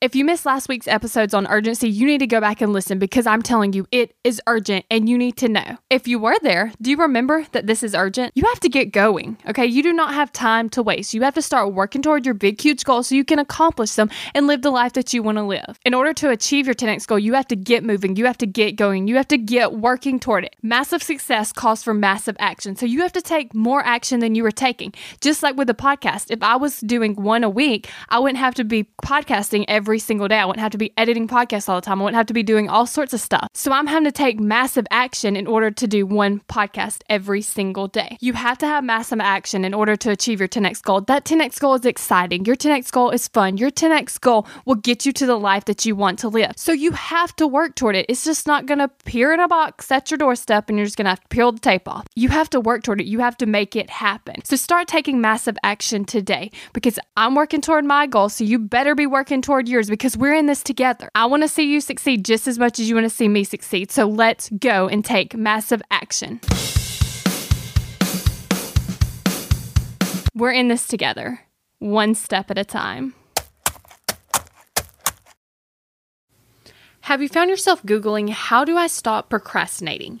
If you missed last week's episodes on urgency, you need to go back and listen because I'm telling you, it is urgent and you need to know. If you were there, do you remember that this is urgent? You have to get going, okay? You do not have time to waste. You have to start working toward your big, huge goals so you can accomplish them and live the life that you want to live. In order to achieve your 10x goal, you have to get moving, you have to get going, you have to get working toward it. Massive success calls for massive action. So you have to take more action than you were taking. Just like with the podcast, if I was doing one a week, I wouldn't have to be podcasting every every single day. I wouldn't have to be editing podcasts all the time. I wouldn't have to be doing all sorts of stuff. So I'm having to take massive action in order to do one podcast every single day. You have to have massive action in order to achieve your 10x goal. That 10x goal is exciting. Your 10x goal is fun. Your 10x goal will get you to the life that you want to live. So you have to work toward it. It's just not going to appear in a box at your doorstep and you're just going to have to peel the tape off. You have to work toward it. You have to make it happen. So start taking massive action today because I'm working toward my goal. So you better be working toward because we're in this together. I want to see you succeed just as much as you want to see me succeed. So let's go and take massive action. We're in this together, one step at a time. Have you found yourself Googling, How do I stop procrastinating?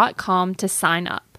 to sign up.